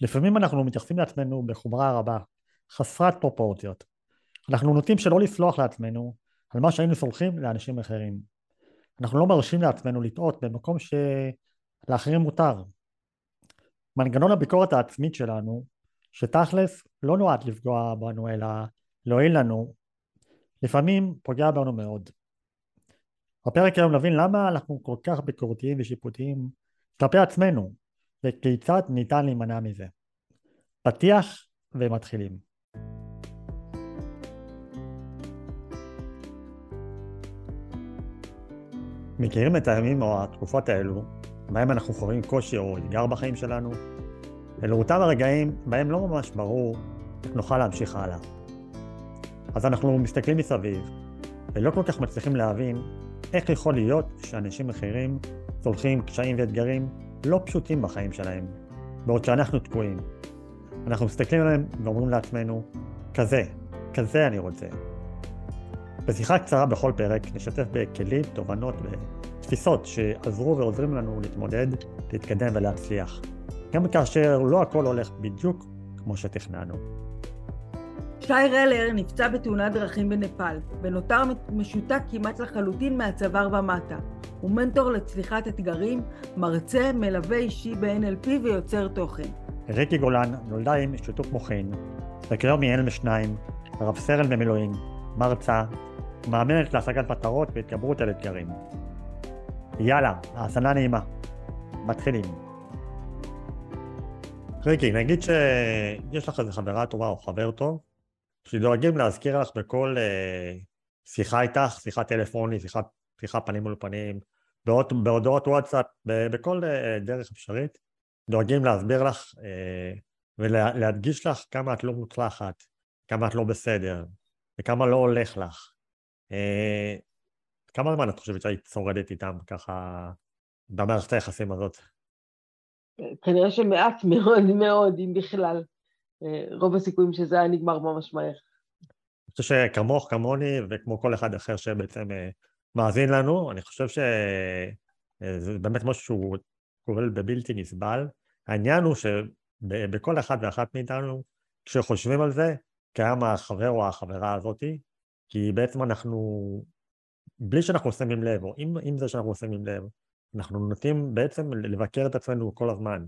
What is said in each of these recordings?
לפעמים אנחנו מתייחסים לעצמנו בחומרה רבה, חסרת פרופורציות. אנחנו נוטים שלא לסלוח לעצמנו על מה שהיינו סולחים לאנשים אחרים. אנחנו לא מרשים לעצמנו לטעות במקום שלאחרים מותר. מנגנון הביקורת העצמית שלנו, שתכלס לא נועד לפגוע בנו אלא להועיל לנו, לפעמים פוגע בנו מאוד. בפרק היום נבין למה אנחנו כל כך ביקורתיים ושיפוטיים כלפי עצמנו וכיצד ניתן להימנע מזה. פתיח ומתחילים. מכירים את הימים או התקופות האלו בהם אנחנו חווים קושי או אתגר בחיים שלנו? אלו אותם הרגעים בהם לא ממש ברור איך נוכל להמשיך הלאה. אז אנחנו מסתכלים מסביב ולא כל כך מצליחים להבין איך יכול להיות שאנשים אחרים צולחים קשיים ואתגרים לא פשוטים בחיים שלהם, בעוד שאנחנו תקועים. אנחנו מסתכלים עליהם ואומרים לעצמנו, כזה, כזה אני רוצה. בשיחה קצרה בכל פרק נשתף בכלים, תובנות ותפיסות שעזרו ועוזרים לנו להתמודד, להתקדם ולהצליח. גם כאשר לא הכל הולך בדיוק כמו שתכננו. שי רלר נפצע בתאונת דרכים בנפאל, ונותר משותק כמעט לחלוטין מהצוואר ומטה. הוא מנטור לצליחת אתגרים, מרצה, מלווה אישי ב-NLP ויוצר תוכן. ריקי גולן נולדה עם שיתוק מוחין, וכיום היא אלם שניים, רב סרן במילואים, מרצה, מאמנת להשגת מטרות והתגברות על אתגרים. יאללה, האזנה נעימה. מתחילים. ריקי, נגיד שיש לך איזה חברה טובה או חבר טוב, שדואגים להזכיר לך בכל uh, שיחה איתך, שיחה טלפונית, שיחה, שיחה פנים מול פנים, באות, בהודעות וואטסאפ, בכל uh, דרך אפשרית, דואגים להסביר לך uh, ולהדגיש לך כמה את לא מוצלחת, כמה את לא בסדר, וכמה לא הולך לך. Uh, כמה זמן את חושבת שהיית שורדת איתם ככה במערכת היחסים הזאת? כנראה שמעט מאוד מאוד, אם בכלל. רוב הסיכויים שזה היה נגמר ממש מהר. אני חושב שכמוך, כמוני, וכמו כל אחד אחר שבעצם אה, מאזין לנו, אני חושב שזה אה, באמת משהו שהוא כובל בבלתי נסבל. העניין הוא שבכל אחד ואחת מאיתנו, כשחושבים על זה, קיים החבר או החברה הזאתי, כי בעצם אנחנו, בלי שאנחנו שמים לב, או עם, עם זה שאנחנו שמים לב, אנחנו נוטים בעצם לבקר את עצמנו כל הזמן.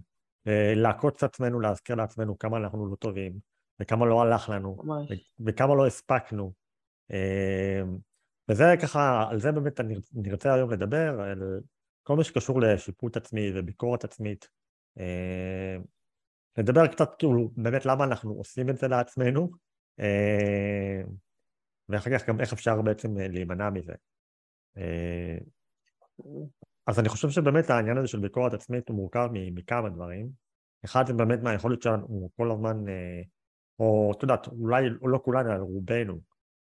לעקוץ את עצמנו, להזכיר לעצמנו כמה אנחנו לא טובים, וכמה לא הלך לנו, ממש. וכמה לא הספקנו. וזה ככה, על זה באמת אני נרצה היום לדבר, על כל מה שקשור לשיפוט עצמי וביקורת עצמית. נדבר קצת כאילו באמת למה אנחנו עושים את זה לעצמנו, אמ, ואחר כך גם איך אפשר בעצם להימנע מזה. אז אני חושב שבאמת העניין הזה של ביקורת עצמית הוא מורכב מכמה דברים. אחד זה באמת מהיכולת שלנו כל הזמן, אה, או את יודעת, אולי לא כולנו, אלא רובנו,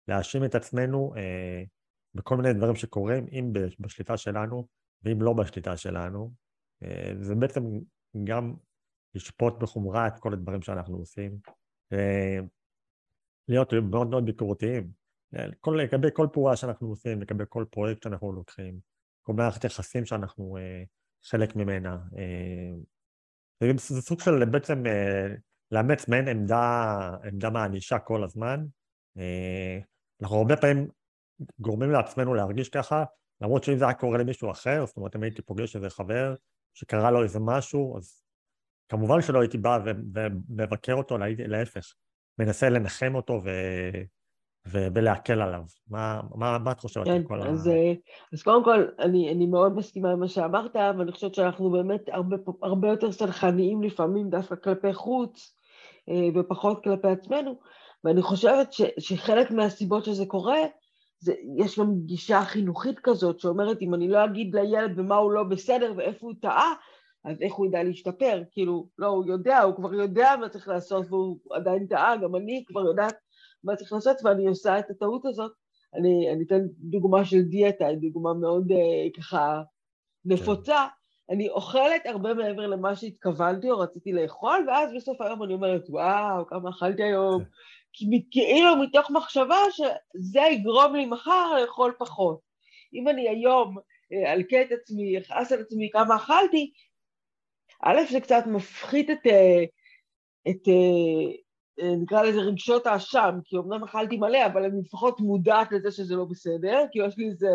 להאשים את עצמנו אה, בכל מיני דברים שקורים, אם בשליטה שלנו ואם לא בשליטה שלנו. אה, זה בעצם גם לשפוט בחומרה את כל הדברים שאנחנו עושים. להיות מאוד מאוד ביקורתיים. לגבי כל פעולה שאנחנו עושים, לגבי כל פרויקט שאנחנו לוקחים. כל מערכת יחסים שאנחנו אה, חלק ממנה. אה, זה סוג של בעצם אה, לאמץ מעין עמדה, עמדה מענישה כל הזמן. אה, אנחנו הרבה פעמים גורמים לעצמנו להרגיש ככה, למרות שאם זה היה קורה למישהו אחר, זאת אומרת אם הייתי פוגש איזה חבר שקרה לו איזה משהו, אז כמובן שלא הייתי בא ומבקר אותו, להפך, מנסה לנחם אותו ו... ולהקל עליו. מה, מה, מה את חושבת כן, על כל אז, ה... אה, אז קודם כל, אני, אני מאוד מסכימה עם מה שאמרת, ואני חושבת שאנחנו באמת הרבה, הרבה יותר סלחניים לפעמים דווקא כלפי חוץ, אה, ופחות כלפי עצמנו, ואני חושבת ש, שחלק מהסיבות שזה קורה, זה, יש גם גישה חינוכית כזאת שאומרת אם אני לא אגיד לילד במה הוא לא בסדר ואיפה הוא טעה, אז איך הוא ידע להשתפר? כאילו, לא, הוא יודע, הוא כבר יודע מה צריך לעשות והוא עדיין טעה, גם אני כבר יודעת מה צריך לעשות, ואני עושה את הטעות הזאת. אני, אני אתן דוגמה של דיאטה, דוגמה מאוד uh, ככה נפוצה. כן. אני אוכלת הרבה מעבר למה שהתכוונתי או רציתי לאכול, ואז בסוף היום אני אומרת, וואו, כמה אכלתי היום. כאילו מתוך מחשבה שזה יגרום לי מחר לאכול פחות. אם אני היום אה, אלקה את עצמי, אכעס על עצמי כמה אכלתי, א', זה קצת מפחית את, אה, את, אה, נקרא לזה רגשות האשם, כי אמנם אכלתי מלא, אבל אני לפחות מודעת לזה שזה לא בסדר, כי יש לי איזה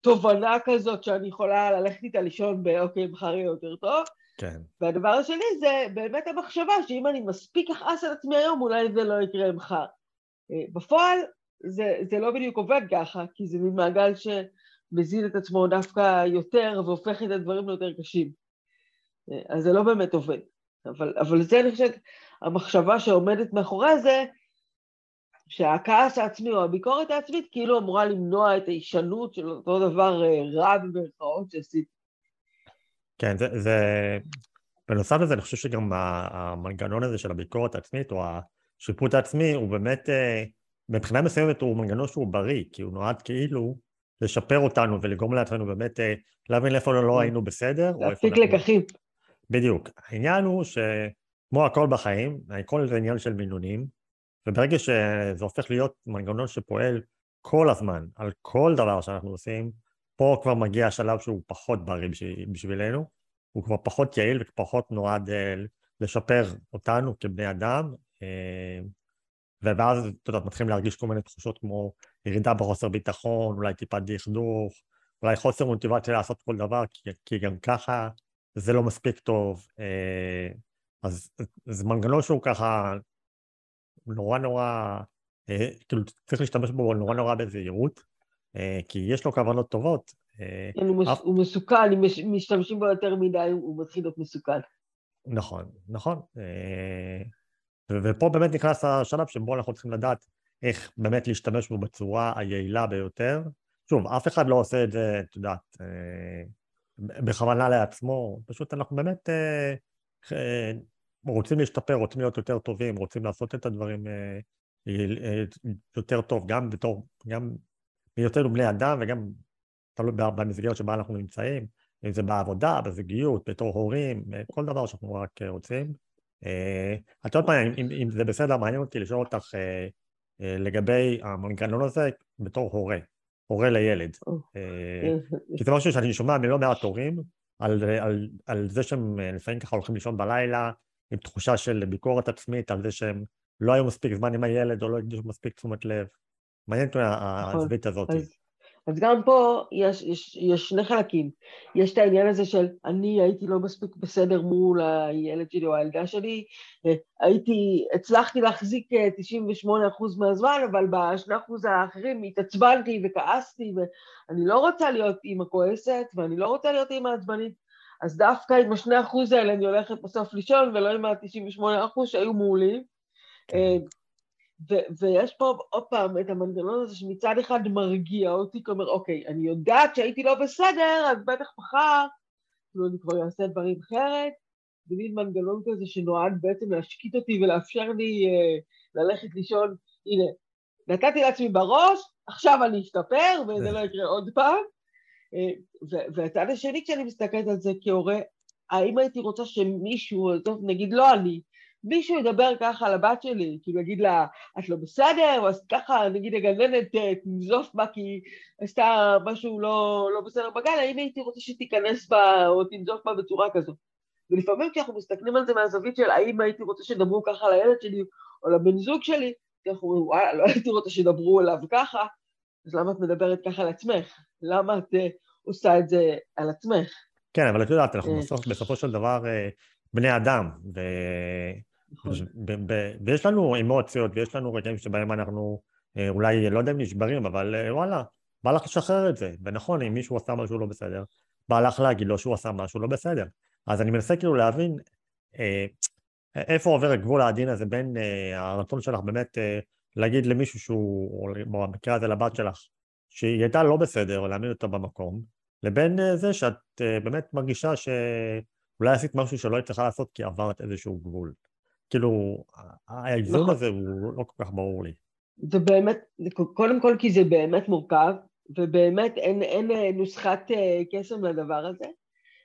תובנה כזאת שאני יכולה ללכת איתה לישון באוקיי, מחר יהיה יותר טוב. כן. והדבר השני זה באמת המחשבה שאם אני מספיק אכעס על עצמי היום, אולי זה לא יקרה מחר. אה, בפועל זה, זה לא בדיוק עובד ככה, כי זה מין מעגל שמזין את עצמו דווקא יותר והופך את הדברים ליותר קשים. אה, אז זה לא באמת עובד. אבל, אבל זה, אני חושבת, המחשבה שעומדת מאחורי זה, שהכעס העצמי או הביקורת העצמית כאילו אמורה למנוע את ההישנות של אותו דבר אה, רע במרכאות שעשיתי. כן, זה, זה... בנוסף לזה, אני חושב שגם המנגנון הזה של הביקורת העצמית או השיפוט העצמי הוא באמת, אה, מבחינה מסוימת הוא מנגנון שהוא בריא, כי הוא נועד כאילו לשפר אותנו ולגרום לעצמנו באמת אה, להבין איפה לא כן. היינו בסדר. להפיק לקחים. בדיוק. העניין הוא שכמו הכל בחיים, הכל זה עניין של מינונים, וברגע שזה הופך להיות מנגנון שפועל כל הזמן, על כל דבר שאנחנו עושים, פה כבר מגיע השלב שהוא פחות בריא בשבילנו, הוא כבר פחות יעיל ופחות נועד אה, לשפר אותנו כבני אדם, אה, ואז, אתה יודע, מתחילים להרגיש כל מיני תחושות כמו ירידה בחוסר ביטחון, אולי טיפה דכדוך, אולי חוסר מוטיבציה לעשות כל דבר, כי, כי גם ככה זה לא מספיק טוב. אה, אז זה מנגנון שהוא ככה נורא נורא, כאילו צריך להשתמש בו נורא נורא בזהירות, כי יש לו כוונות טובות. כן, הוא מסוכן, אם משתמשים בו יותר מדי הוא מתחיל להיות מסוכן. נכון, נכון. ופה באמת נכנס השלב שבו אנחנו צריכים לדעת איך באמת להשתמש בו בצורה היעילה ביותר. שוב, אף אחד לא עושה את זה, את יודעת, בכוונה לעצמו, פשוט אנחנו באמת אה, אה, רוצים להשתפר, רוצים להיות יותר טובים, רוצים לעשות את הדברים אה, אה, יותר טוב, גם בתור, גם בהיותנו בני אדם וגם תלוי במסגרת שבה אנחנו נמצאים, אם זה בעבודה, בזוגיות, בתור הורים, אה, כל דבר שאנחנו רק רוצים. אה, את עוד פעם, אם, אם זה בסדר, מעניין אותי לשאול אותך אה, אה, לגבי המנגנון הזה בתור הורה. הורה לילד. אה, כי זה משהו שאני שומע מלא מעט הורים, על, על, על זה שהם אה, לפעמים ככה הולכים לישון בלילה עם תחושה של ביקורת עצמית, על זה שהם לא היו מספיק זמן עם הילד או לא הקדישו מספיק תשומת לב. מעניין אותי נכון. הזווית הזאת. אז אז גם פה יש, יש, יש שני חלקים. יש את העניין הזה של אני הייתי לא מספיק בסדר מול הילד שלי או הילדה שלי, הייתי, הצלחתי להחזיק 98% אה, מהזמן, אבל בשני אחוז האחרים התעצבנתי וכעסתי, ואני לא רוצה להיות אימא כועסת, ואני לא רוצה להיות אימא עצבנית, אז דווקא עם השני אחוז האלה אני הולכת בסוף לישון, ולא עם ה-98% שהיו מעולים. אה, ו- ויש פה עוד פעם את המנגנון הזה שמצד אחד מרגיע אותי, כלומר, אוקיי, אני יודעת שהייתי לא בסדר, אז בטח מחר, כאילו אני כבר אעשה דברים אחרת. זה מין מנגנון כזה שנועד בעצם להשקיט אותי ולאפשר לי אה, ללכת לישון, הנה, נתתי לעצמי בראש, עכשיו אני אשתפר וזה לא יקרה עוד פעם. אה, והצד השני, כשאני מסתכלת על זה כהורה, האם הייתי רוצה שמישהו, טוב, נגיד לא אני, מישהו ידבר ככה על הבת שלי, כאילו יגיד לה, את לא בסדר, או אז ככה, נגיד הגננת אה, תנזוף בה כי עשתה משהו לא, לא בסדר בגן, האם הייתי רוצה שתיכנס בה או תנזוף בה בצורה כזו. ולפעמים כשאנחנו מסתכלים על זה מהזווית של האם הייתי רוצה שידברו ככה לילד שלי או לבן זוג שלי, אנחנו אומרים, וואלה, לא הייתי רוצה שידברו אליו ככה, אז למה את מדברת ככה על עצמך? למה את uh, עושה את זה על עצמך? כן, אבל את יודעת, אנחנו אה. בסופו של דבר בני אדם, ו... ויש לנו אמוציות ויש לנו רגעים שבהם אנחנו אה, אולי, לא יודע אם נשברים, אבל אה, וואלה, בא לך לשחרר את זה. ונכון, אם מישהו עשה משהו לא בסדר, בא לך להגיד לו שהוא עשה משהו לא בסדר. אז אני מנסה כאילו להבין אה, איפה עובר הגבול העדין הזה בין הרצון שלך באמת להגיד למישהו שהוא, או במקרה הזה לבת שלך, שהיא הייתה לא בסדר, להעמיד אותה במקום, לבין זה שאת באמת מרגישה שאולי עשית משהו שלא היית צריכה לעשות כי עברת איזשהו גבול. כאילו, האיזון נכון. הזה הוא לא כל כך ברור לי. זה באמת, קודם כל כי זה באמת מורכב, ובאמת אין, אין אה, נוסחת אה, קסם לדבר הזה.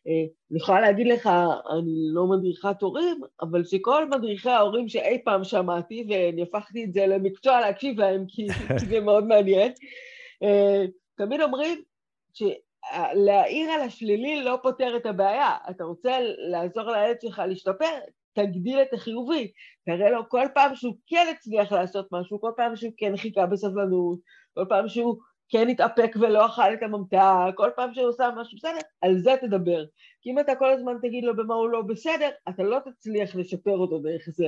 אה, אני יכולה להגיד לך, אני לא מדריכת הורים, אבל שכל מדריכי ההורים שאי פעם שמעתי, ואני הפכתי את זה למקצוע להקשיב להם, כי, כי זה מאוד מעניין, תמיד אומרים שלהעיר על השלילי לא פותר את הבעיה. אתה רוצה לעזור לילד שלך להשתפר, תגדיל את החיובי, תראה לו כל פעם שהוא כן הצליח לעשות משהו, כל פעם שהוא כן חיכה בסבלנות, כל פעם שהוא כן התאפק ולא אכל את הממתק, כל פעם שהוא עושה משהו בסדר, על זה תדבר. כי אם אתה כל הזמן תגיד לו במה הוא לא בסדר, אתה לא תצליח לשפר אותו דרך זה.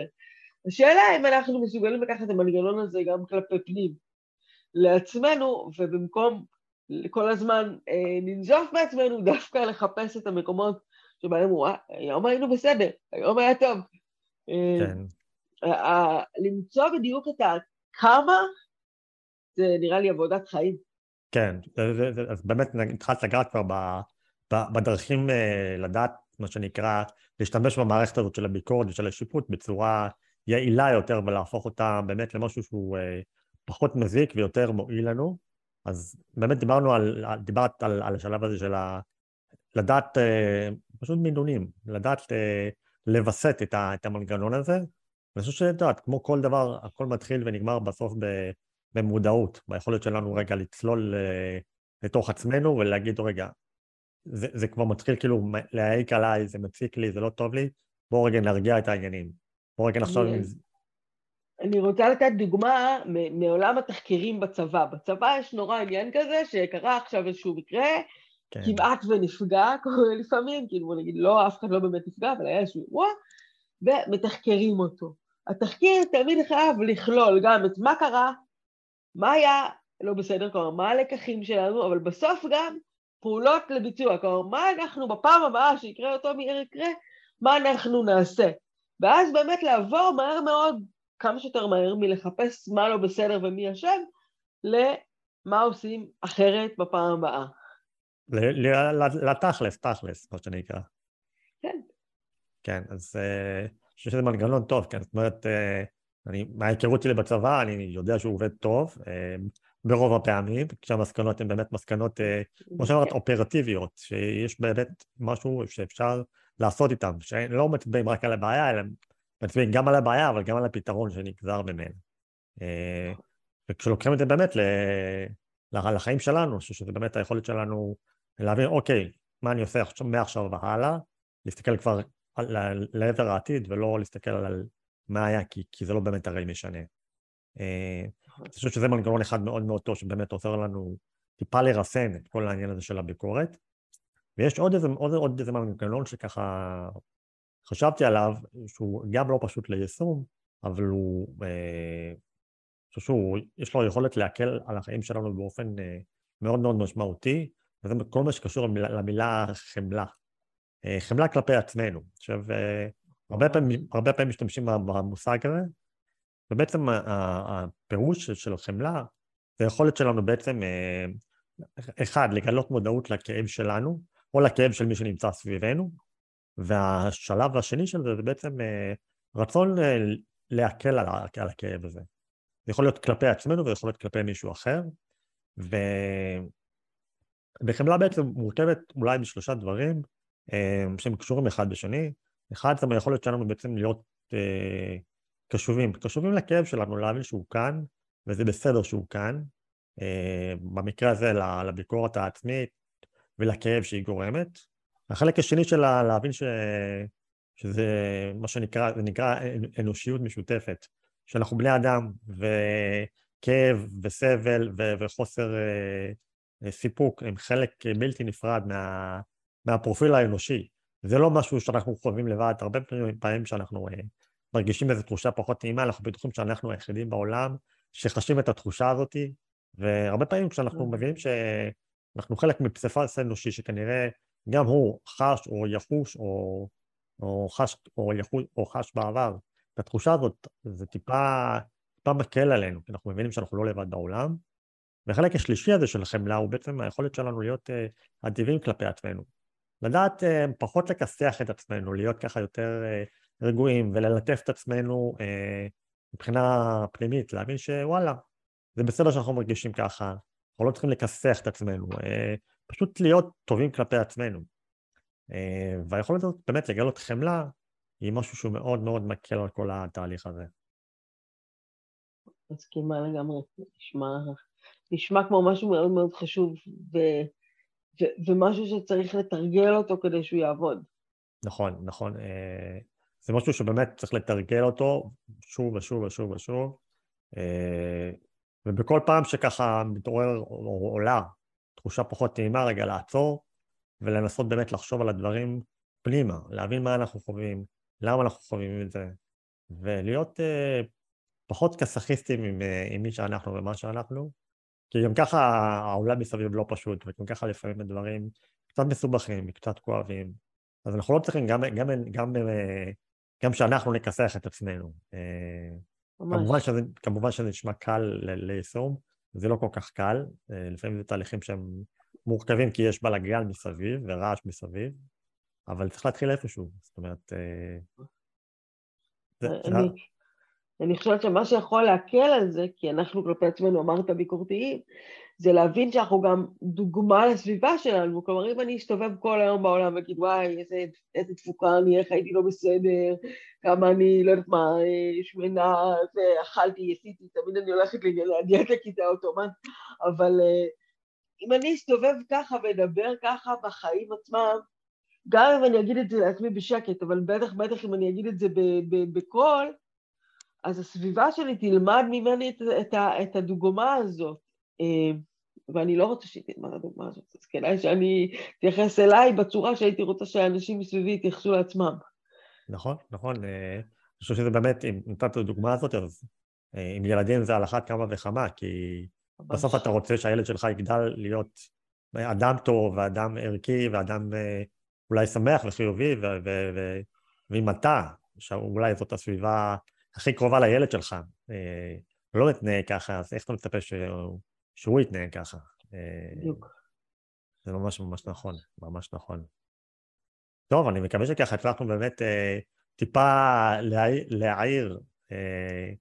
השאלה אם אנחנו מסוגלים לקחת את המנגנון הזה גם כלפי פנים לעצמנו, ובמקום כל הזמן אה, ננזוף בעצמנו, דווקא לחפש את המקומות שבהם הוא, היום היינו בסדר, היום היה טוב. אה, כן. אה, למצוא בדיוק את הכמה, זה נראה לי עבודת חיים. כן, אז באמת התחלת לגעת כבר בדרכים אה, לדעת, מה שנקרא, להשתמש במערכת הזאת של הביקורת ושל השיפוט בצורה יעילה יותר ולהפוך אותה באמת למשהו שהוא פחות מזיק ויותר מועיל לנו. אז באמת דיברנו על, דיברת על, על השלב הזה של ה... לדעת פשוט מינונים, לדעת לווסת את, את המנגנון הזה. אני חושב שאת יודעת, כמו כל דבר, הכל מתחיל ונגמר בסוף במודעות, ביכולת שלנו רגע לצלול אה, לתוך עצמנו ולהגיד, רגע, זה, זה כבר מתחיל כאילו להעיק עליי, זה מציק לי, זה לא טוב לי, בואו רגע נרגיע את העניינים. בואו רגע נחשוב אם זה... אני רוצה לתת דוגמה מעולם התחקירים בצבא. בצבא יש נורא עניין כזה שקרה עכשיו איזשהו מקרה, כן. כמעט ונפגע לפעמים, כאילו בוא נגיד לא, אף אחד לא באמת נפגע, אבל היה איזשהו אירוע, ומתחקרים אותו. התחקיר תמיד חייב לכלול גם את מה קרה, מה היה לא בסדר, כלומר, מה הלקחים שלנו, אבל בסוף גם פעולות לביצוע, כלומר, מה אנחנו בפעם הבאה שיקרה אותו יקרה, מה אנחנו נעשה. ואז באמת לעבור מהר מאוד, כמה שיותר מהר, מלחפש מה לא בסדר ומי אשם, למה עושים אחרת בפעם הבאה. לתכלס, תכלס, מה שנקרא. כן. כן, אז אה, אני חושב שזה מנגנון טוב, כן, זאת אומרת, אה, אני, מההיכרות שלי בצבא, אני יודע שהוא עובד טוב, אה, ברוב הפעמים, כשהמסקנות הן באמת מסקנות, כמו שאמרת, אופרטיביות, שיש באמת משהו שאפשר לעשות איתן, שלא מצביעים רק על הבעיה, אלא מצביעים גם על הבעיה, אבל גם על הפתרון שנגזר ממנו. וכשלוקחים את זה באמת לחיים שלנו, שזה באמת היכולת שלנו להבין, אוקיי, מה אני עושה עכשיו, מעכשיו והלאה, להסתכל כבר על, לעבר העתיד ולא להסתכל על מה היה, כי, כי זה לא באמת הרי משנה. אה, אני חושב שזה מנגנון אחד מאוד מאוד טוב שבאמת עוזר לנו טיפה לרסן את כל העניין הזה של הביקורת. ויש עוד איזה, עוד, עוד איזה מנגנון שככה חשבתי עליו, שהוא גם לא פשוט ליישום, אבל הוא, אה, חושב שהוא, יש לו יכולת להקל על החיים שלנו באופן אה, מאוד מאוד משמעותי, וזה כל מה שקשור למילה חמלה. אה, חמלה כלפי עצמנו. עכשיו, אה, הרבה פעמים, הרבה פעמים משתמשים במושג הזה, ובעצם הפירוש של חמלה זה היכולת שלנו בעצם, אה, אחד, לגלות מודעות לכאב שלנו, או לכאב של מי שנמצא סביבנו, והשלב השני של זה זה בעצם רצון להקל על הכאב הזה. זה יכול להיות כלפי עצמנו וזה יכול להיות כלפי מישהו אחר, ו... וחמלה בעצם מורכבת אולי משלושה דברים אה, שהם קשורים אחד בשני. אחד זה היכולת שלנו בעצם להיות אה, קשובים, קשובים לכאב שלנו, להבין שהוא כאן, וזה בסדר שהוא כאן. אה, במקרה הזה לביקורת העצמית ולכאב שהיא גורמת. החלק השני שלה להבין ש... שזה מה שנקרא, זה נקרא אנושיות משותפת, שאנחנו בני אדם, וכאב וסבל ו... וחוסר סיפוק הם חלק בלתי נפרד מה, מהפרופיל האנושי. זה לא משהו שאנחנו חווים לבד, הרבה פעמים שאנחנו uh, מרגישים איזו תחושה פחות נעימה, אנחנו בטוחים שאנחנו היחידים בעולם שחשים את התחושה הזאת, והרבה פעמים כשאנחנו mm. מבינים שאנחנו חלק מפסיפס אנושי שכנראה גם הוא חש או יחוש או, או, חש, או, יחוש, או חש בעבר, את התחושה הזאת זה טיפה, טיפה מקל עלינו, כי אנחנו מבינים שאנחנו לא לבד בעולם. והחלק השלישי הזה של חמלה הוא בעצם היכולת שלנו להיות uh, אדיבים כלפי עצמנו. לדעת uh, פחות לכסח את עצמנו, להיות ככה יותר uh, רגועים וללטף את עצמנו מבחינה פנימית, להבין שוואלה, זה בסדר שאנחנו מרגישים ככה, אנחנו לא צריכים לכסח את עצמנו, פשוט להיות טובים כלפי עצמנו. והיכולת הזאת באמת לגלות חמלה היא משהו שהוא מאוד מאוד מקל על כל התהליך הזה. מסכימה לגמרי, נשמע נשמע כמו משהו מאוד מאוד חשוב, ו, ו, ומשהו שצריך לתרגל אותו כדי שהוא יעבוד. נכון, נכון. אה, זה משהו שבאמת צריך לתרגל אותו שוב ושוב ושוב ושוב, אה, ובכל פעם שככה מתעורר או עולה תחושה פחות נעימה, רגע לעצור ולנסות באמת לחשוב על הדברים פנימה, להבין מה אנחנו חווים, למה אנחנו חווים את זה, ולהיות uh, פחות כסאכיסטים עם, עם מי שאנחנו ומה שאנחנו, כי גם ככה העולם מסביב לא פשוט, וגם ככה לפעמים הדברים קצת מסובכים, קצת כואבים, אז אנחנו לא צריכים גם, גם, גם, אה, גם שאנחנו נכסח את עצמנו. כמובן שזה, כמובן שזה נשמע קל ליישום, זה לא כל כך קל, לפעמים זה תהליכים שהם מורכבים כי יש בלאגן מסביב ורעש מסביב, אבל צריך להתחיל איפשהו, זאת אומרת... אה, אני, אני חושבת שמה שיכול להקל על זה, כי אנחנו כלפי עצמנו אמרת ביקורתיים, זה להבין שאנחנו גם דוגמה לסביבה שלנו. כלומר, אם אני אסתובב כל היום בעולם ואגיד, וואי, איזה, איזה תפוקה אני, איך הייתי לא בסדר, כמה אני, לא יודעת מה, אה, שמנה, ואכלתי, עשיתי, תמיד אני הולכת לדיאטה כיתה אוטומט, אבל אה, אם אני אסתובב ככה ואדבר ככה בחיים עצמם, גם אם אני אגיד את זה לעצמי בשקט, אבל בטח בטח אם אני אגיד את זה בקול, אז הסביבה שלי תלמד ממני את, את, את הדוגמה הזאת. אה, ואני לא רוצה שהיא תלמד הדוגמה הזאת, אז כדאי שאני אתייחס אליי בצורה שהייתי רוצה שהאנשים מסביבי יתייחסו לעצמם. נכון, נכון. אה, אני חושב שזה באמת, אם נתת את הדוגמה הזאת, אז אה, עם ילדים זה על אחת כמה וכמה, כי בסוף אתה רוצה שהילד שלך יגדל להיות אדם טוב ואדם ערכי ואדם אולי שמח וחיובי, ואם אתה, שאולי זאת הסביבה הכי קרובה לילד שלך, אה, לא מתנהג ככה, אז איך אתה מצפה שהוא, שהוא יתנהג ככה? אה, בדיוק. זה ממש ממש נכון, ממש נכון. טוב, אני מקווה שככה הצלחנו באמת אה, טיפה להעיר, להעיר אה,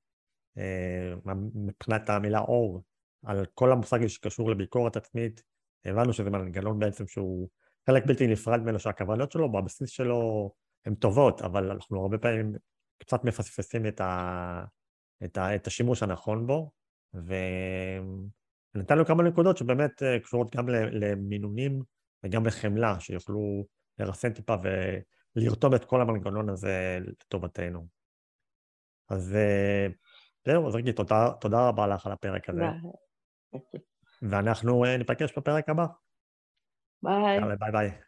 אה, מבחינת המילה אור על כל המושג שקשור לביקורת עצמית. הבנו שזה מנגנון בעצם שהוא חלק בלתי נפרד ממנו שהכוונות שלו בבסיס שלו הן טובות, אבל אנחנו הרבה פעמים קצת מפספסים את, ה, את, ה, את השימוש הנכון בו, ונתנו כמה נקודות שבאמת אה, קשורות גם למינונים וגם לחמלה, שיוכלו לרסן טיפה ולרתום את כל המנגנון הזה לטובתנו. אז אה, זהו, אז רגעי, תודה, תודה רבה לך על הפרק הזה. ואנחנו אה, ניפגש בפרק הבא. Bye. Bye bye.